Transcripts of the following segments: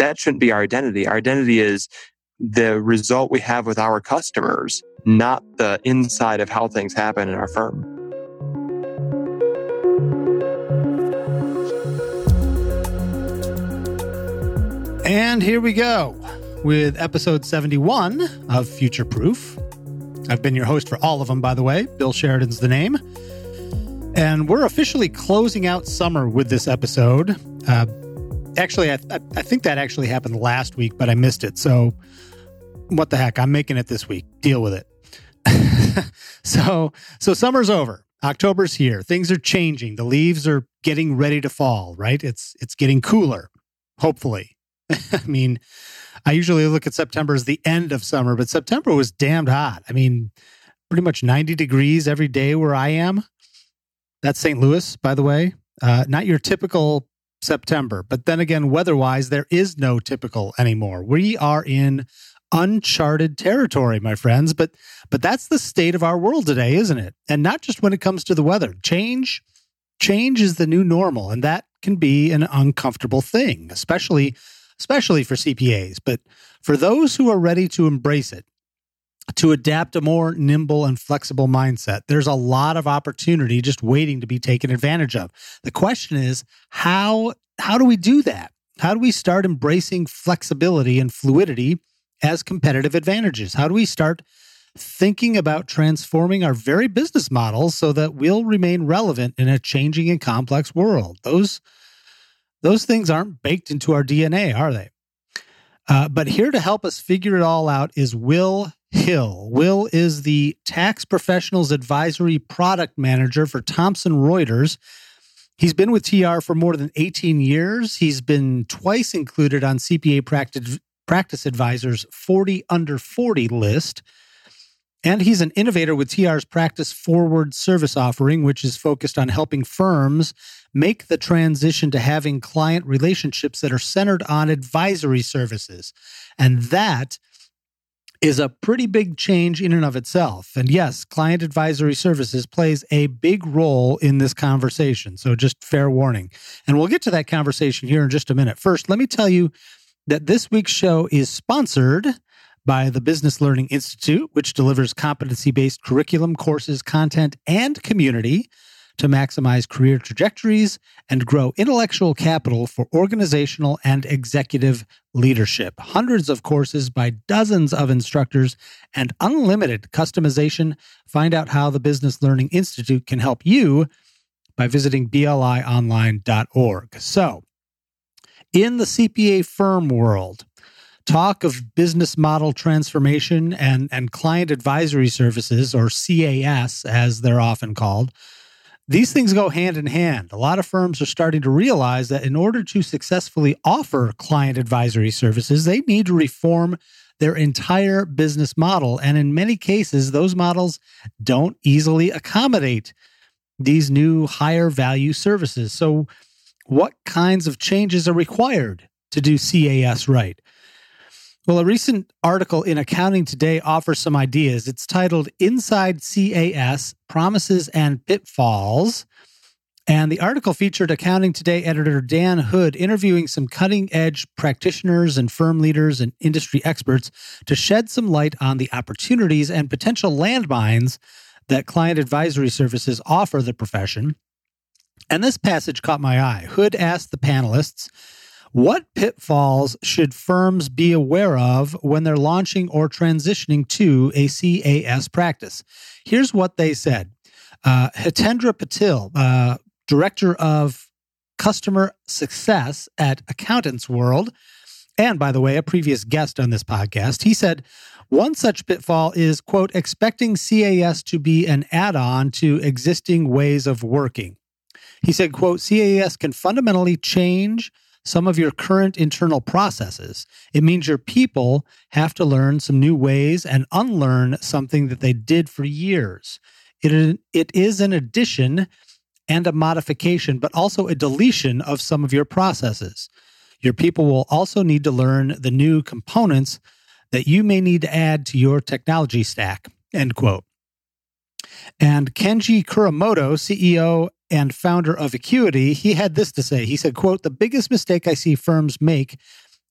that shouldn't be our identity. Our identity is the result we have with our customers, not the inside of how things happen in our firm. And here we go with episode 71 of Future Proof. I've been your host for all of them, by the way. Bill Sheridan's the name. And we're officially closing out summer with this episode. Uh, actually, I, I think that actually happened last week, but I missed it. So, what the heck? I'm making it this week. Deal with it. so, so summer's over. October's here. Things are changing. The leaves are getting ready to fall. Right? It's it's getting cooler. Hopefully. I mean, I usually look at September as the end of summer, but September was damned hot. I mean, pretty much 90 degrees every day where I am. That's St. Louis, by the way. Uh, not your typical September. But then again, weather wise, there is no typical anymore. We are in uncharted territory, my friends. But but that's the state of our world today, isn't it? And not just when it comes to the weather. Change change is the new normal, and that can be an uncomfortable thing, especially especially for CPAs. But for those who are ready to embrace it, to adapt a more nimble and flexible mindset. There's a lot of opportunity just waiting to be taken advantage of. The question is, how how do we do that? How do we start embracing flexibility and fluidity as competitive advantages? How do we start thinking about transforming our very business models so that we'll remain relevant in a changing and complex world? Those those things aren't baked into our DNA, are they? Uh, but here to help us figure it all out is Will Hill. Will is the tax professionals advisory product manager for Thomson Reuters. He's been with TR for more than 18 years. He's been twice included on CPA practice, practice advisors 40 under 40 list. And he's an innovator with TR's Practice Forward service offering, which is focused on helping firms make the transition to having client relationships that are centered on advisory services. And that is a pretty big change in and of itself. And yes, client advisory services plays a big role in this conversation. So just fair warning. And we'll get to that conversation here in just a minute. First, let me tell you that this week's show is sponsored by the Business Learning Institute, which delivers competency based curriculum, courses, content, and community to maximize career trajectories and grow intellectual capital for organizational and executive leadership. Hundreds of courses by dozens of instructors and unlimited customization. Find out how the Business Learning Institute can help you by visiting blionline.org. So, in the CPA firm world, talk of business model transformation and, and client advisory services, or CAS as they're often called, these things go hand in hand. A lot of firms are starting to realize that in order to successfully offer client advisory services, they need to reform their entire business model. And in many cases, those models don't easily accommodate these new higher value services. So, what kinds of changes are required to do CAS right? Well, a recent article in Accounting Today offers some ideas. It's titled Inside CAS Promises and Pitfalls. And the article featured Accounting Today editor Dan Hood interviewing some cutting edge practitioners and firm leaders and industry experts to shed some light on the opportunities and potential landmines that client advisory services offer the profession. And this passage caught my eye. Hood asked the panelists what pitfalls should firms be aware of when they're launching or transitioning to a CAS practice? Here's what they said uh, Hitendra Patil, uh, director of customer success at AccountantsWorld, and by the way, a previous guest on this podcast, he said, one such pitfall is, quote, expecting CAS to be an add on to existing ways of working. He said, quote, CAS can fundamentally change some of your current internal processes. It means your people have to learn some new ways and unlearn something that they did for years. It, it is an addition and a modification, but also a deletion of some of your processes. Your people will also need to learn the new components that you may need to add to your technology stack. End quote. And Kenji Kuramoto, CEO and founder of Acuity, he had this to say. He said, quote, the biggest mistake I see firms make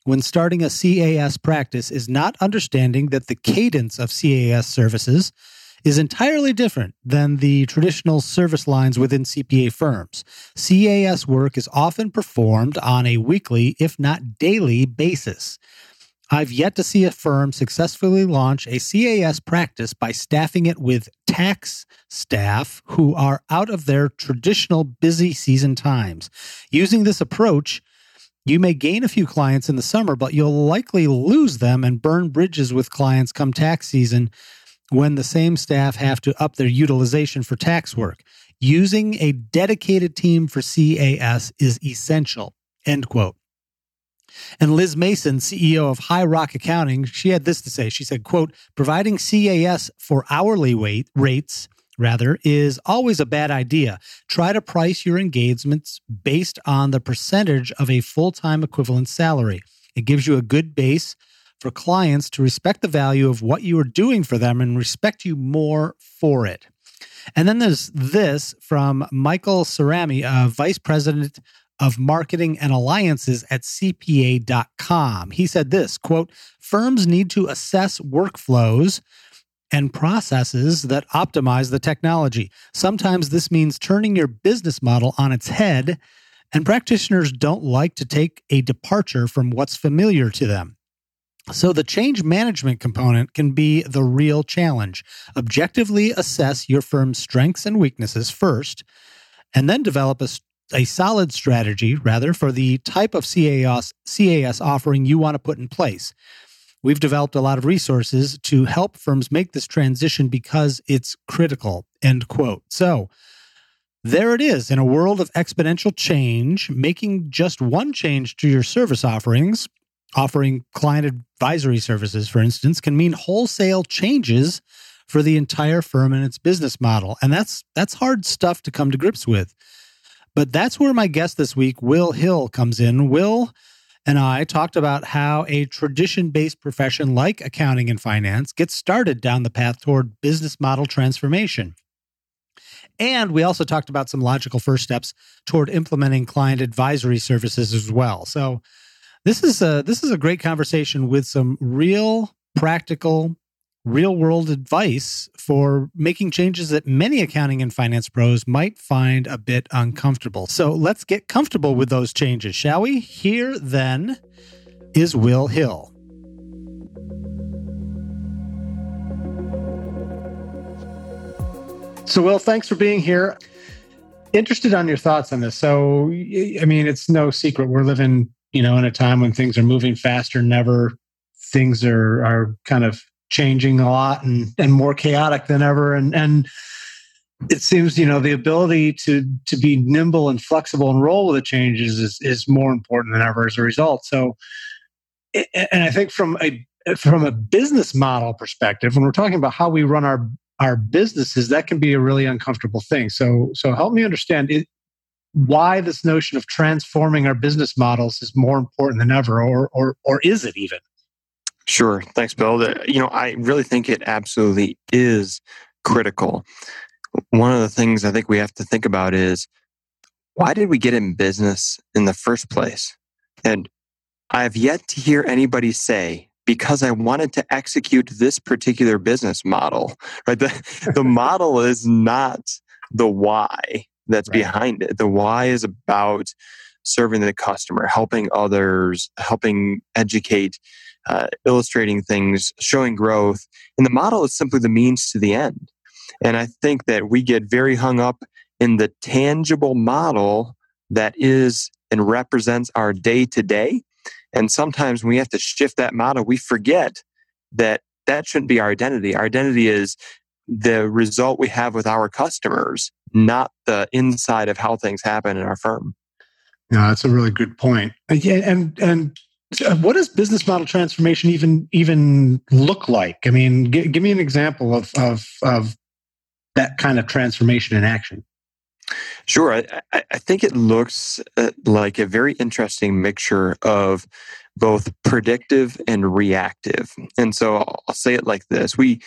when starting a CAS practice is not understanding that the cadence of CAS services is entirely different than the traditional service lines within CPA firms. CAS work is often performed on a weekly, if not daily, basis. I've yet to see a firm successfully launch a CAS practice by staffing it with tax staff who are out of their traditional busy season times. Using this approach, you may gain a few clients in the summer, but you'll likely lose them and burn bridges with clients come tax season when the same staff have to up their utilization for tax work. Using a dedicated team for CAS is essential. End quote. And Liz Mason, CEO of High Rock Accounting, she had this to say. She said, quote, providing CAS for hourly rates rather is always a bad idea. Try to price your engagements based on the percentage of a full-time equivalent salary. It gives you a good base for clients to respect the value of what you are doing for them and respect you more for it. And then there's this from Michael Cerami, uh, Vice President of Marketing and Alliances at CPA.com. He said this quote, firms need to assess workflows and processes that optimize the technology. Sometimes this means turning your business model on its head, and practitioners don't like to take a departure from what's familiar to them. So, the change management component can be the real challenge. Objectively assess your firm's strengths and weaknesses first, and then develop a, a solid strategy, rather, for the type of CAS, CAS offering you want to put in place. We've developed a lot of resources to help firms make this transition because it's critical. End quote. So, there it is. In a world of exponential change, making just one change to your service offerings offering client advisory services, for instance, can mean wholesale changes for the entire firm and its business model. And that's that's hard stuff to come to grips with. But that's where my guest this week, Will Hill, comes in. Will and I talked about how a tradition based profession like accounting and finance gets started down the path toward business model transformation. And we also talked about some logical first steps toward implementing client advisory services as well. So this is a this is a great conversation with some real practical real world advice for making changes that many accounting and finance pros might find a bit uncomfortable. So let's get comfortable with those changes, shall we? Here then is Will Hill. So, Will, thanks for being here. Interested on your thoughts on this. So, I mean, it's no secret we're living you know, in a time when things are moving faster than ever, things are are kind of changing a lot and and more chaotic than ever. And and it seems, you know, the ability to to be nimble and flexible and roll with the changes is is more important than ever as a result. So and I think from a from a business model perspective, when we're talking about how we run our our businesses, that can be a really uncomfortable thing. So so help me understand it, why this notion of transforming our business models is more important than ever, or or or is it even? Sure. Thanks, Bill. You know, I really think it absolutely is critical. One of the things I think we have to think about is why did we get in business in the first place? And I have yet to hear anybody say, because I wanted to execute this particular business model, right? The, the model is not the why that's right. behind it. The why is about serving the customer, helping others, helping educate, uh, illustrating things, showing growth. And the model is simply the means to the end. And I think that we get very hung up in the tangible model that is and represents our day to day. And sometimes when we have to shift that model, we forget that that shouldn't be our identity. Our identity is the result we have with our customers, not the inside of how things happen in our firm. Yeah, that's a really good point. And and uh, what does business model transformation even even look like? I mean, g- give me an example of of of that kind of transformation in action. Sure, I, I think it looks uh, like a very interesting mixture of both predictive and reactive. And so I'll say it like this: we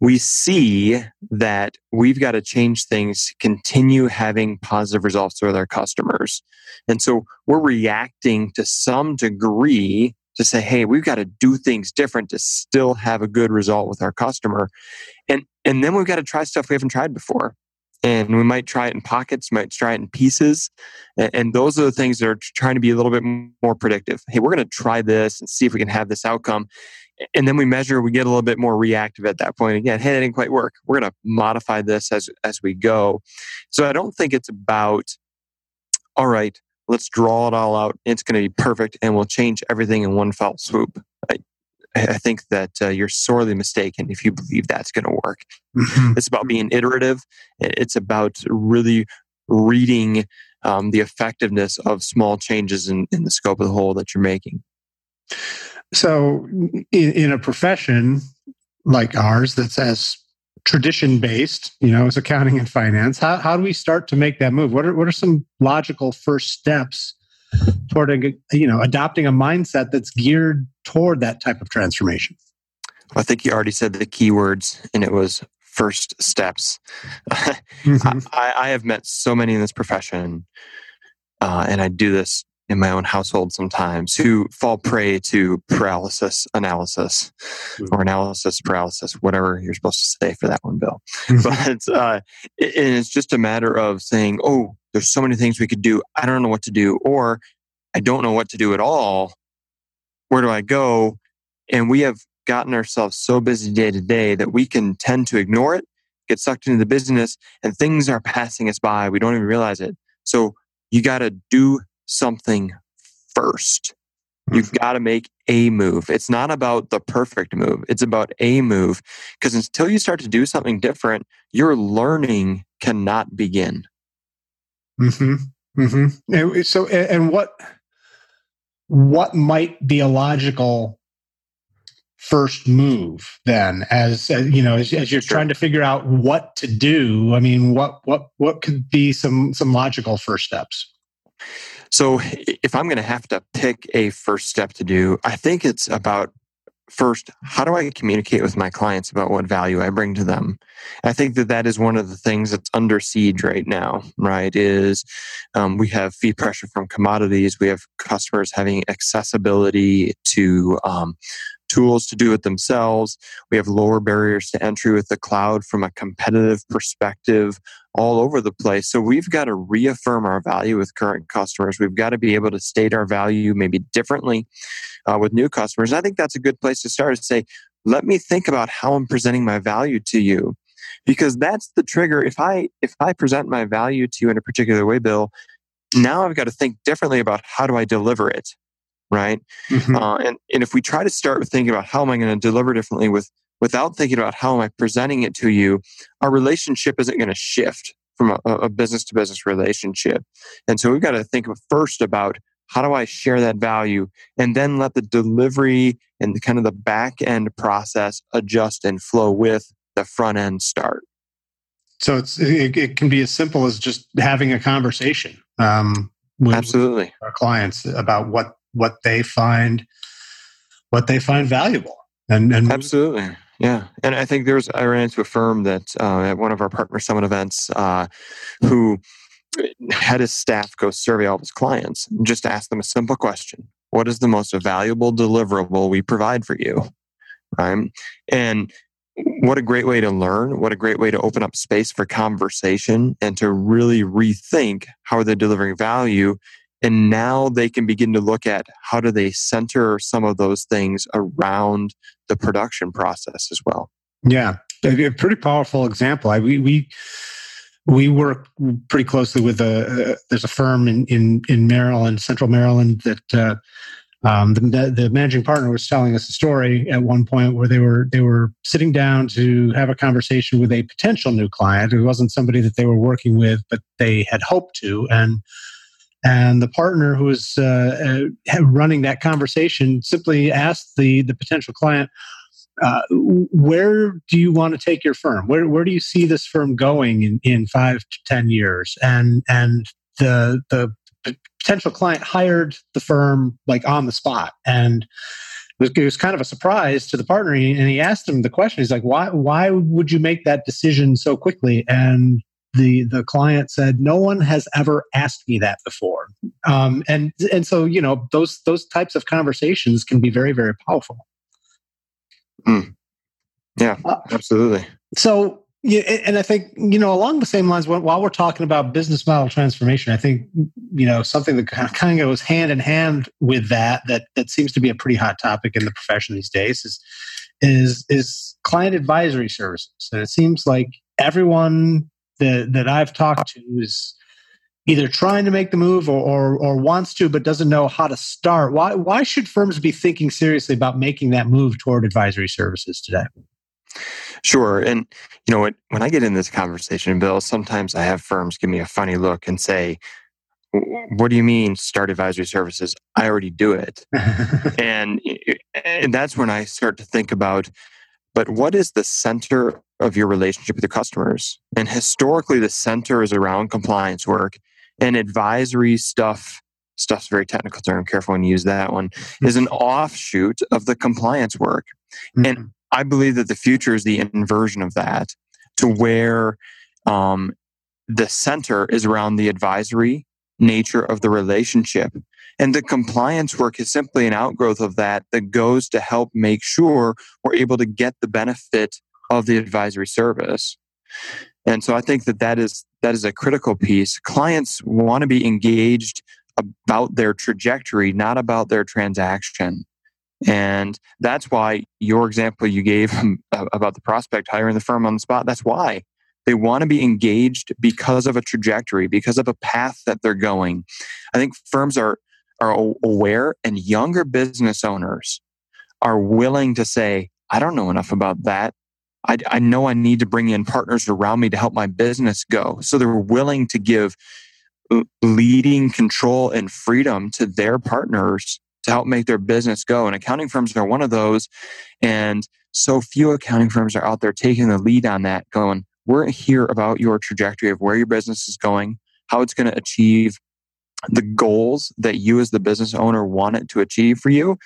we see that we've got to change things to continue having positive results with our customers. And so we're reacting to some degree to say, hey, we've got to do things different to still have a good result with our customer. And and then we've got to try stuff we haven't tried before. And we might try it in pockets, might try it in pieces. And those are the things that are trying to be a little bit more predictive. Hey, we're going to try this and see if we can have this outcome. And then we measure, we get a little bit more reactive at that point. Again, hey, that didn't quite work. We're going to modify this as, as we go. So I don't think it's about, all right, let's draw it all out. It's going to be perfect and we'll change everything in one fell swoop. I, think that uh, you're sorely mistaken if you believe that's going to work. Mm-hmm. It's about being iterative. It's about really reading um, the effectiveness of small changes in, in the scope of the whole that you're making. So, in, in a profession like ours that's as tradition based, you know, as accounting and finance, how, how do we start to make that move? What are, what are some logical first steps toward, a, you know, adopting a mindset that's geared toward that type of transformation? I think you already said the key words, and it was first steps. mm-hmm. I, I, have met so many in this profession, uh, and I do this in my own household sometimes who fall prey to paralysis analysis mm-hmm. or analysis paralysis, whatever you're supposed to say for that one, Bill. Mm-hmm. but uh, it, it's just a matter of saying, oh, there's so many things we could do. I don't know what to do, or I don't know what to do at all. Where do I go? And we have gotten ourselves so busy day to day that we can tend to ignore it, get sucked into the business, and things are passing us by. We don't even realize it. So you got to do something first. You've mm-hmm. got to make a move. It's not about the perfect move. It's about a move. Because until you start to do something different, your learning cannot begin. Hmm. Hmm. So, and what what might be a logical first move then as you know as, as you're sure. trying to figure out what to do i mean what what what could be some some logical first steps so if i'm going to have to pick a first step to do i think it's about first how do i communicate with my clients about what value i bring to them? I think that that is one of the things that's under siege right now right is um, we have fee pressure from commodities we have customers having accessibility to um, tools to do it themselves. We have lower barriers to entry with the cloud from a competitive perspective all over the place. So we've got to reaffirm our value with current customers. We've got to be able to state our value maybe differently uh, with new customers. I think that's a good place to start to say, let me think about how I'm presenting my value to you. Because that's the trigger. If I if I present my value to you in a particular way, Bill, now I've got to think differently about how do I deliver it right? Mm-hmm. Uh, and and if we try to start with thinking about how am I going to deliver differently with without thinking about how am I presenting it to you, our relationship isn't going to shift from a business to business relationship. And so we've got to think first about how do I share that value and then let the delivery and the kind of the back end process adjust and flow with the front end start. So it's it, it can be as simple as just having a conversation um, with, Absolutely. With our clients about what what they find what they find valuable. And, and absolutely. Yeah. And i think there's i ran into a firm that uh, at one of our partner summit events uh, who had his staff go survey all of his clients and just ask them a simple question. What is the most valuable deliverable we provide for you? Right? And what a great way to learn what a great way to open up space for conversation and to really rethink how are they delivering value and now they can begin to look at how do they center some of those things around the production process as well. Yeah, a pretty powerful example. I, we we we work pretty closely with a uh, there's a firm in in in Maryland, Central Maryland, that uh, um, the, the managing partner was telling us a story at one point where they were they were sitting down to have a conversation with a potential new client. It wasn't somebody that they were working with, but they had hoped to, and and the partner who was uh, uh, running that conversation simply asked the, the potential client, uh, where do you want to take your firm? Where, where do you see this firm going in, in five to 10 years? And, and the, the potential client hired the firm like on the spot. And it was kind of a surprise to the partner. And he asked him the question. He's like, why, why would you make that decision so quickly? And the the client said, "No one has ever asked me that before," um, and and so you know those those types of conversations can be very very powerful. Mm. Yeah, uh, absolutely. So yeah, and I think you know along the same lines. While we're talking about business model transformation, I think you know something that kind of goes hand in hand with that that that seems to be a pretty hot topic in the profession these days is is is client advisory services. And it seems like everyone that that I've talked to is either trying to make the move or, or, or wants to but doesn't know how to start. Why why should firms be thinking seriously about making that move toward advisory services today? Sure. And, you know, when, when I get in this conversation, Bill, sometimes I have firms give me a funny look and say, what do you mean start advisory services? I already do it. and, eh, eh, and that's when I start to think about, but what is the center of your relationship with your customers? And historically, the center is around compliance work and advisory stuff. Stuff's very technical term. Careful when you use that one. Is an offshoot of the compliance work, mm-hmm. and I believe that the future is the inversion of that, to where um, the center is around the advisory nature of the relationship. And the compliance work is simply an outgrowth of that that goes to help make sure we're able to get the benefit of the advisory service. And so I think that that is that is a critical piece. Clients want to be engaged about their trajectory, not about their transaction. And that's why your example you gave about the prospect hiring the firm on the spot, that's why they want to be engaged because of a trajectory, because of a path that they're going. I think firms are, are aware and younger business owners are willing to say, I don't know enough about that. I, I know I need to bring in partners around me to help my business go. So they're willing to give uh, leading control and freedom to their partners to help make their business go. And accounting firms are one of those. And so few accounting firms are out there taking the lead on that, going, we're here about your trajectory of where your business is going, how it's going to achieve the goals that you as the business owner want it to achieve for you.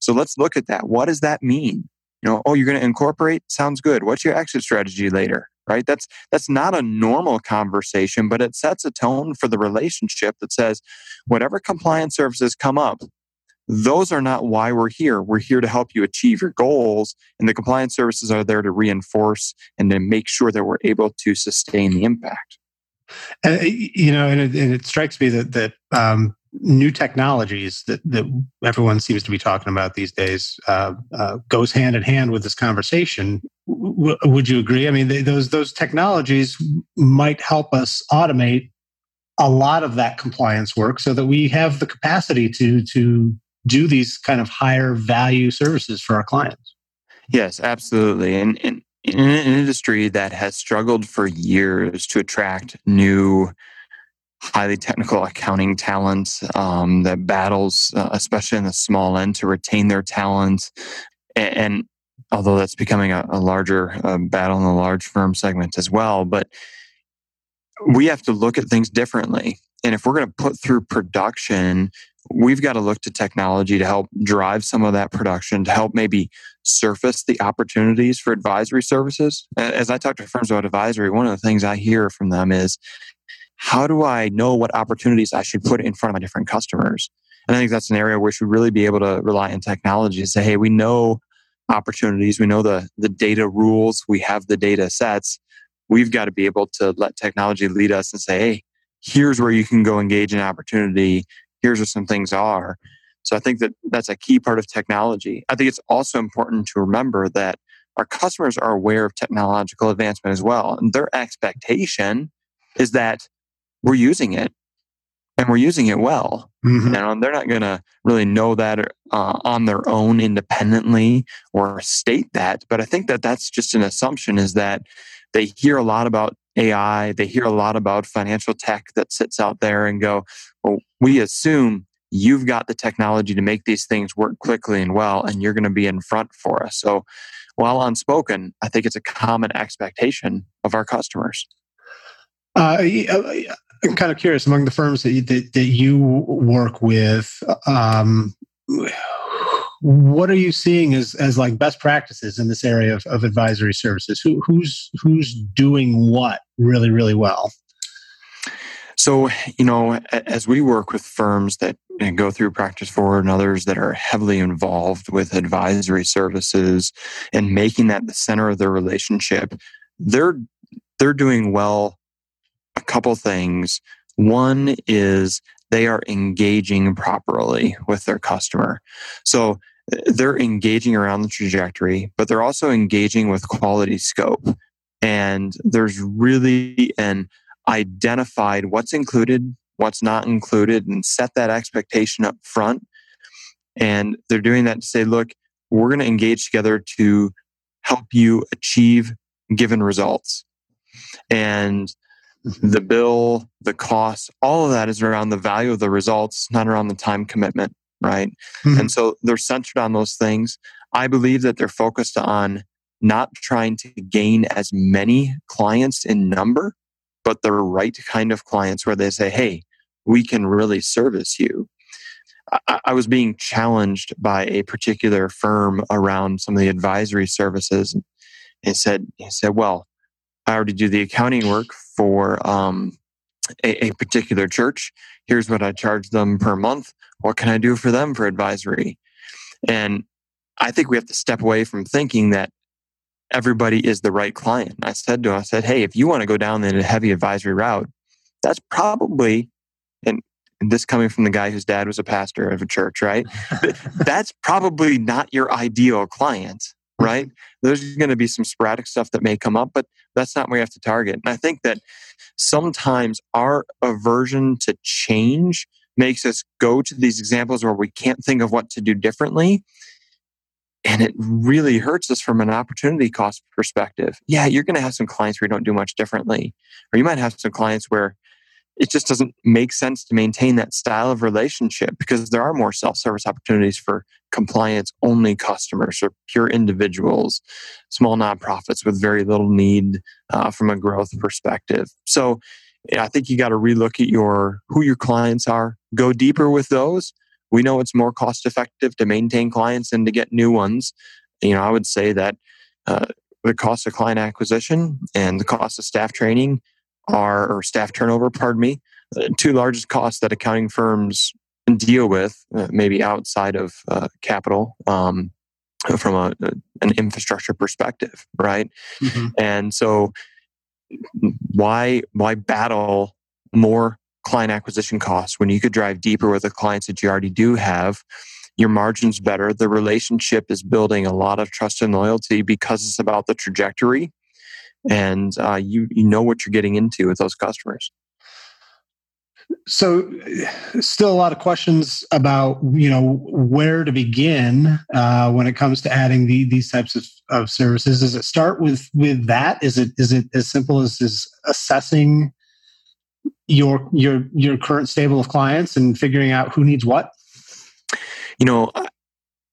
So let's look at that. What does that mean? You know, oh, you're going to incorporate? Sounds good. What's your exit strategy later? Right? That's that's not a normal conversation, but it sets a tone for the relationship that says whatever compliance services come up, those are not why we're here. We're here to help you achieve your goals, and the compliance services are there to reinforce and to make sure that we're able to sustain the impact. And, you know, and it, and it strikes me that that um, new technologies that that everyone seems to be talking about these days uh, uh, goes hand in hand with this conversation. W- would you agree? I mean, they, those those technologies might help us automate a lot of that compliance work so that we have the capacity to to do these kind of higher value services for our clients. Yes, absolutely. And, and in an industry that has struggled for years to attract new, highly technical accounting talent um, that battles, uh, especially in the small end, to retain their talent. And, and although that's becoming a, a larger uh, battle in the large firm segment as well, but we have to look at things differently. And if we're going to put through production we've got to look to technology to help drive some of that production, to help maybe surface the opportunities for advisory services. As I talk to firms about advisory, one of the things I hear from them is how do I know what opportunities I should put in front of my different customers? And I think that's an area where we should really be able to rely on technology to say, hey, we know opportunities, we know the, the data rules, we have the data sets. We've got to be able to let technology lead us and say, hey, here's where you can go engage in opportunity here's where some things are. So I think that that's a key part of technology. I think it's also important to remember that our customers are aware of technological advancement as well. And their expectation is that we're using it and we're using it well. Mm-hmm. And they're not going to really know that uh, on their own independently or state that. But I think that that's just an assumption is that they hear a lot about AI, they hear a lot about financial tech that sits out there and go, well, we assume you've got the technology to make these things work quickly and well, and you're going to be in front for us. So, while unspoken, I think it's a common expectation of our customers. Uh, uh I'm kind of curious among the firms that you, that, that you work with. Um, what are you seeing as, as like best practices in this area of, of advisory services? Who, who's who's doing what really really well? So, you know, as we work with firms that go through Practice Forward and others that are heavily involved with advisory services and making that the center of their relationship, they're they're doing well a couple things. One is they are engaging properly with their customer. So they're engaging around the trajectory, but they're also engaging with quality scope. And there's really an identified what's included, what's not included, and set that expectation up front. And they're doing that to say, look, we're going to engage together to help you achieve given results. And the bill, the cost, all of that is around the value of the results, not around the time commitment, right? Mm-hmm. And so they're centered on those things. I believe that they're focused on not trying to gain as many clients in number, but the right kind of clients where they say, hey, we can really service you. I, I was being challenged by a particular firm around some of the advisory services. And said, he said, well, I already do the accounting work for um, a, a particular church. Here's what I charge them per month. What can I do for them for advisory? And I think we have to step away from thinking that everybody is the right client. I said to him, I said, hey, if you want to go down the heavy advisory route, that's probably, and, and this coming from the guy whose dad was a pastor of a church, right? that's probably not your ideal client, right? There's going to be some sporadic stuff that may come up, but that's not where you have to target. And I think that sometimes our aversion to change makes us go to these examples where we can't think of what to do differently and it really hurts us from an opportunity cost perspective. Yeah, you're going to have some clients where you don't do much differently, or you might have some clients where it just doesn't make sense to maintain that style of relationship because there are more self service opportunities for compliance only customers or pure individuals, small nonprofits with very little need uh, from a growth perspective. So, I think you got to relook at your who your clients are, go deeper with those, we know it's more cost effective to maintain clients than to get new ones. You know, I would say that uh, the cost of client acquisition and the cost of staff training are, or staff turnover, pardon me, the two largest costs that accounting firms deal with, uh, maybe outside of uh, capital. Um, from a, a, an infrastructure perspective, right? Mm-hmm. And so, why why battle more client acquisition costs when you could drive deeper with the clients that you already do have your margins better the relationship is building a lot of trust and loyalty because it's about the trajectory and uh, you you know what you're getting into with those customers. So still a lot of questions about you know where to begin uh, when it comes to adding the, these types of, of services. Does it start with with that? Is it is it as simple as, as assessing your your your current stable of clients and figuring out who needs what? You know,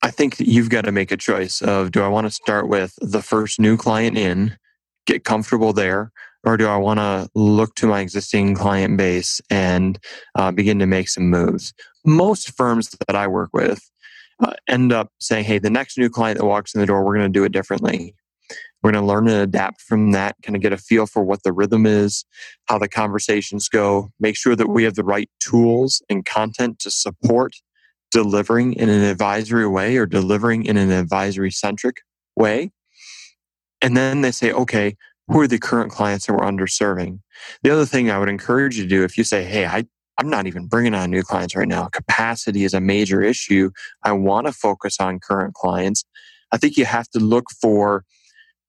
I think you've got to make a choice of do I want to start with the first new client in, get comfortable there, or do I want to look to my existing client base and uh, begin to make some moves? Most firms that I work with uh, end up saying, hey, the next new client that walks in the door, we're going to do it differently. We're going to learn and adapt from that, kind of get a feel for what the rhythm is, how the conversations go, make sure that we have the right tools and content to support delivering in an advisory way or delivering in an advisory centric way. And then they say, okay, who are the current clients that we're underserving? The other thing I would encourage you to do if you say, hey, I, I'm not even bringing on new clients right now, capacity is a major issue. I want to focus on current clients. I think you have to look for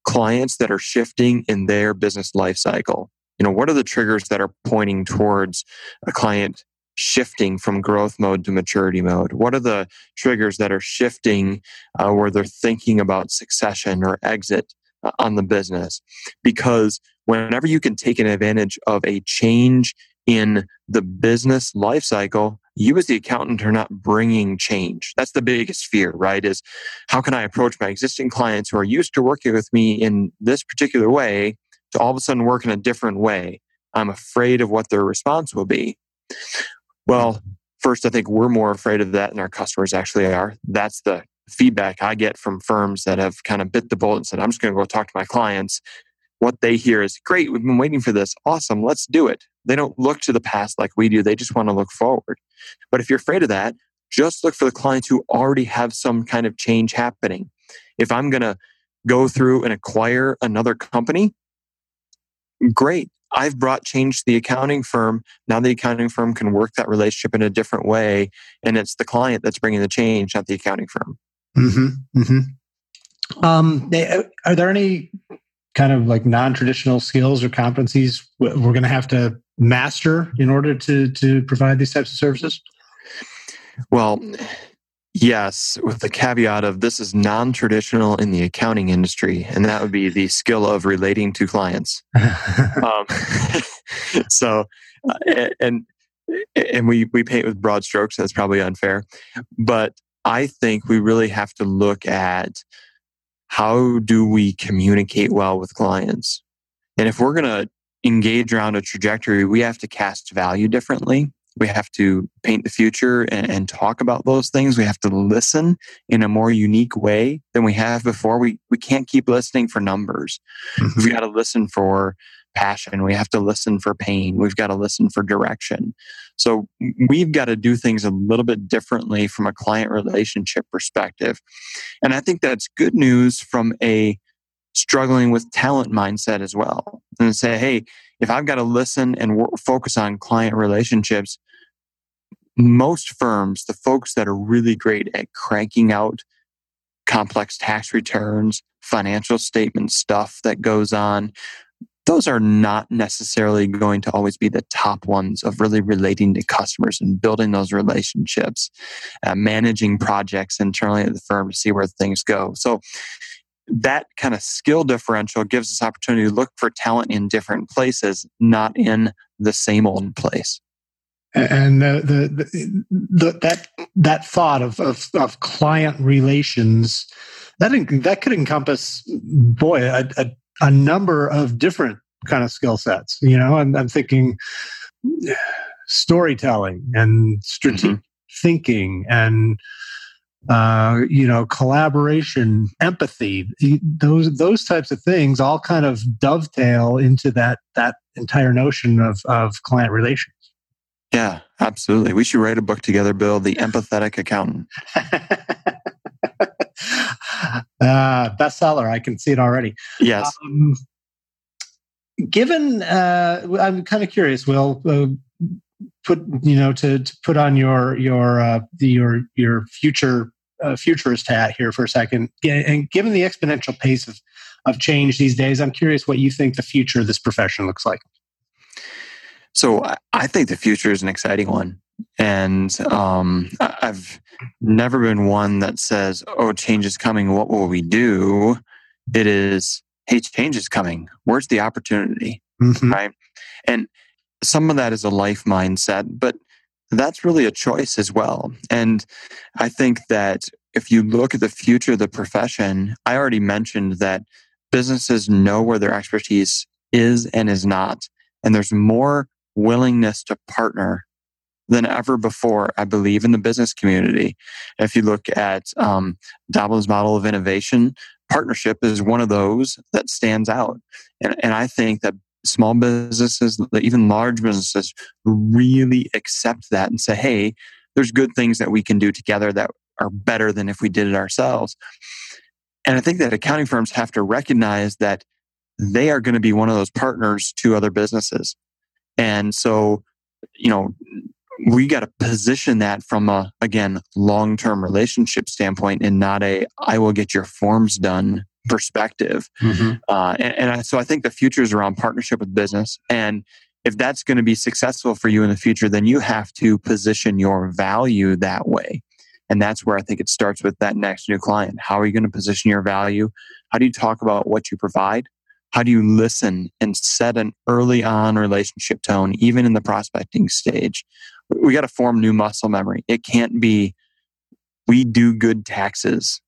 clients that are shifting in their business life cycle. You know, what are the triggers that are pointing towards a client shifting from growth mode to maturity mode? What are the triggers that are shifting uh, where they're thinking about succession or exit on the business? Because whenever you can take an advantage of a change in the business life cycle, you as the accountant are not bringing change. That's the biggest fear, right? Is how can I approach my existing clients who are used to working with me in this particular way to all of a sudden work in a different way? I'm afraid of what their response will be. Well, first, I think we're more afraid of that than our customers actually are. That's the feedback I get from firms that have kind of bit the bullet and said, I'm just going to go talk to my clients. What they hear is great. We've been waiting for this. Awesome. Let's do it. They don't look to the past like we do. They just want to look forward. But if you're afraid of that, just look for the clients who already have some kind of change happening. If I'm going to go through and acquire another company, great. I've brought change to the accounting firm. Now the accounting firm can work that relationship in a different way. And it's the client that's bringing the change, not the accounting firm. Mm-hmm, mm-hmm. Um, are there any kind of like non-traditional skills or competencies we're going to have to master in order to to provide these types of services? Well, yes, with the caveat of this is non traditional in the accounting industry, and that would be the skill of relating to clients. um, so, uh, and and we we paint with broad strokes. That's probably unfair, but I think we really have to look at how do we communicate well with clients, and if we're going to engage around a trajectory, we have to cast value differently. We have to paint the future and, and, talk about those things. We have to listen in a more unique way than we have before. We we can't keep listening for numbers. Mm-hmm. We've got to listen for passion. We have to listen for pain. We've got to listen for direction. So we've got to do things a little bit differently from a client relationship perspective. And I think that's good news from a struggling with talent mindset as well. And say, hey, if I've got to listen and work, focus on client relationships, most firms, the folks that are really great at cranking out complex tax returns, financial statement stuff that goes on, those are not necessarily going to always be the top ones of really relating to customers and building those relationships, uh, managing projects internally at the firm to see where things go. So that kind of skill differential gives us opportunity to look for talent in different places, not in the same old place. And the, the, the, that that thought of, of, of client relations that that could encompass boy a, a, a number of different kind of skill sets. You know, I'm, I'm thinking storytelling and strategic mm-hmm. thinking and uh, you know, collaboration, empathy, those those types of things all kind of dovetail into that that entire notion of of client relations. Yeah, absolutely. We should write a book together, Bill, The Empathetic Accountant. uh, bestseller. I can see it already. Yes. Um, given, uh, I'm kind of curious, Will. Uh, put you know to, to put on your your uh, your your future uh, futurist hat here for a second. And given the exponential pace of of change these days, I'm curious what you think the future of this profession looks like. So I think the future is an exciting one, and um, I've never been one that says, "Oh, change is coming. What will we do?" It is, "Hey, change is coming. Where's the opportunity?" Mm-hmm. Right, and some of that is a life mindset, but that's really a choice as well. And I think that if you look at the future of the profession, I already mentioned that businesses know where their expertise is and is not. And there's more willingness to partner than ever before, I believe, in the business community. If you look at um, Doblin's model of innovation, partnership is one of those that stands out. And, and I think that small businesses, even large businesses, really accept that and say, hey, there's good things that we can do together that are better than if we did it ourselves. And I think that accounting firms have to recognize that they are going to be one of those partners to other businesses. And so, you know, we got to position that from a, again, long term relationship standpoint and not a, I will get your forms done perspective. Mm-hmm. Uh, and, and I, so I think the future is around partnership with business. And if that's going to be successful for you in the future, then you have to position your value that way. And that's where I think it starts with that next new client. How are you going to position your value? How do you talk about what you provide? How do you listen and set an early on relationship tone, even in the prospecting stage? We got to form new muscle memory. It can't be, we do good taxes,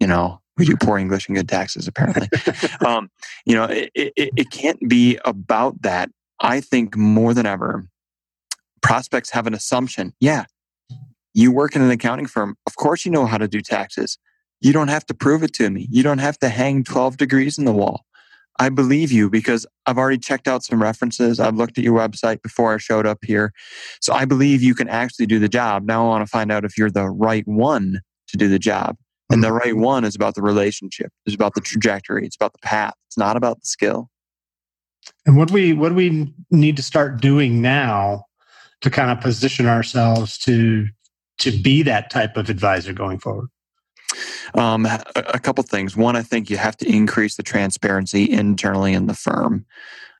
you know, we do poor English and good taxes, apparently. um, you know, it, it, it can't be about that. I think more than ever, prospects have an assumption. Yeah, you work in an accounting firm. Of course, you know how to do taxes. You don't have to prove it to me. You don't have to hang 12 degrees in the wall. I believe you because I've already checked out some references. I've looked at your website before I showed up here. So I believe you can actually do the job. Now I want to find out if you're the right one to do the job. And the right mm-hmm. one is about the relationship. It's about the trajectory. It's about the path. It's not about the skill. And what we what do we need to start doing now to kind of position ourselves to to be that type of advisor going forward? Um, a, a couple things. One, I think you have to increase the transparency internally in the firm.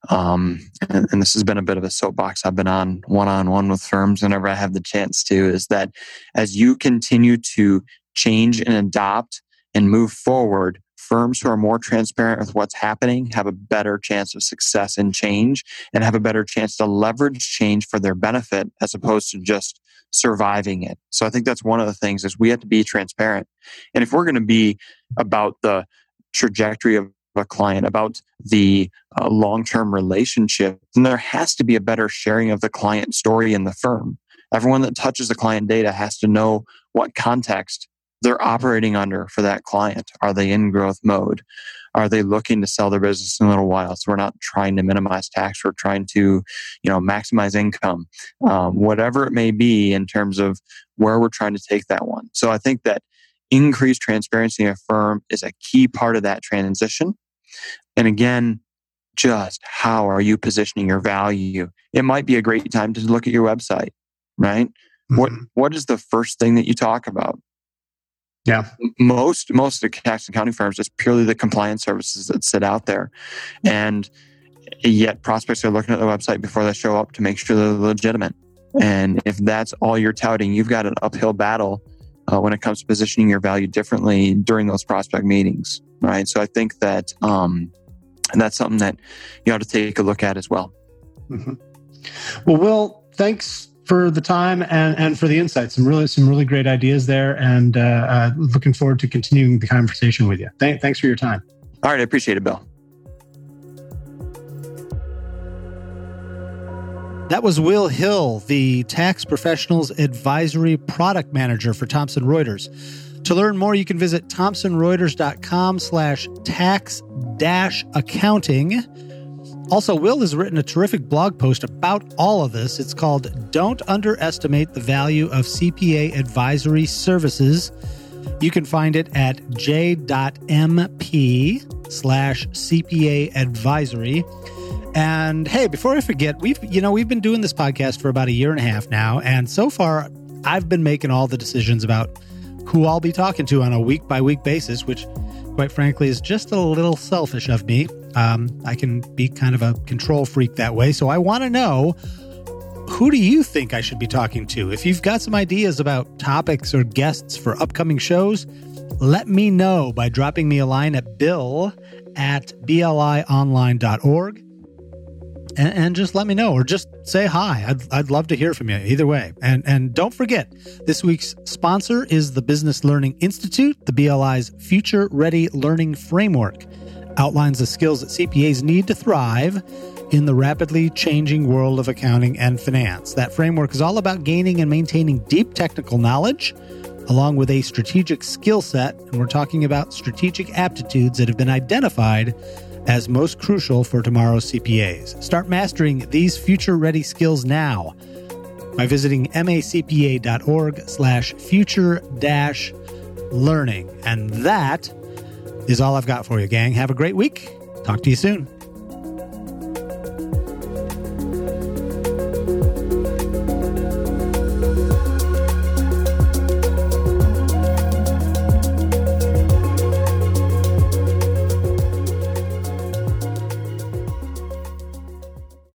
Um, and, and, this has been a bit of a soapbox I've been on one on one with firms whenever I have the chance to, is that as you continue to change and adopt and move forward, firms who are more transparent with what's happening have a better chance of success and change and have a better chance to leverage change for their benefit as opposed to just surviving it. So I think that's one of the things is we have to be transparent. And if we're going to be about the trajectory of a client, about the uh, long-term relationship, then there has to be a better sharing of the client story in the firm. Everyone that touches the client data has to know what context they're operating under for that client. Are they in growth mode? Are they looking to sell their business in a little while? So we're not trying to minimize tax. We're trying to, you know, maximize income, um, whatever it may be in terms of where we're trying to take that one. So I think that increased transparency in a firm is a key part of that transition. And again, just how are you positioning your value? It might be a great time to look at your website, right? Mm-hmm. What what is the first thing that you talk about? Yeah. Most most of the tax and accounting firms is purely the compliance services that sit out there. And yet prospects are looking at the website before they show up to make sure they're legitimate. And if that's all you're touting, you've got an uphill battle uh, when it comes to positioning your value differently during those prospect meetings, right? So I think that um, that's something that you ought to take a look at as well. Mm-hmm. Well, Will, thanks for the time and, and for the insights. Some really some really great ideas there, and uh, uh, looking forward to continuing the conversation with you. Th- thanks for your time. All right, I appreciate it, Bill. That was Will Hill, the tax professionals advisory product manager for Thomson Reuters. To learn more, you can visit thomsonreuters.com slash tax dash accounting. Also, Will has written a terrific blog post about all of this. It's called Don't Underestimate the Value of CPA Advisory Services. You can find it at j.mp slash CPA advisory. And hey, before I forget, we've you know we've been doing this podcast for about a year and a half now, and so far I've been making all the decisions about who I'll be talking to on a week by week basis, which quite frankly is just a little selfish of me. Um, I can be kind of a control freak that way. So I want to know who do you think I should be talking to? If you've got some ideas about topics or guests for upcoming shows, let me know by dropping me a line at bill at blionline.org and, and just let me know or just say hi. I'd, I'd love to hear from you either way. And, and don't forget, this week's sponsor is the Business Learning Institute, the BLI's Future Ready Learning Framework outlines the skills that CPAs need to thrive in the rapidly changing world of accounting and finance. That framework is all about gaining and maintaining deep technical knowledge along with a strategic skill set. And we're talking about strategic aptitudes that have been identified as most crucial for tomorrow's CPAs. Start mastering these future ready skills now by visiting macpa.org slash future dash learning. And that is all I've got for you, gang. Have a great week. Talk to you soon.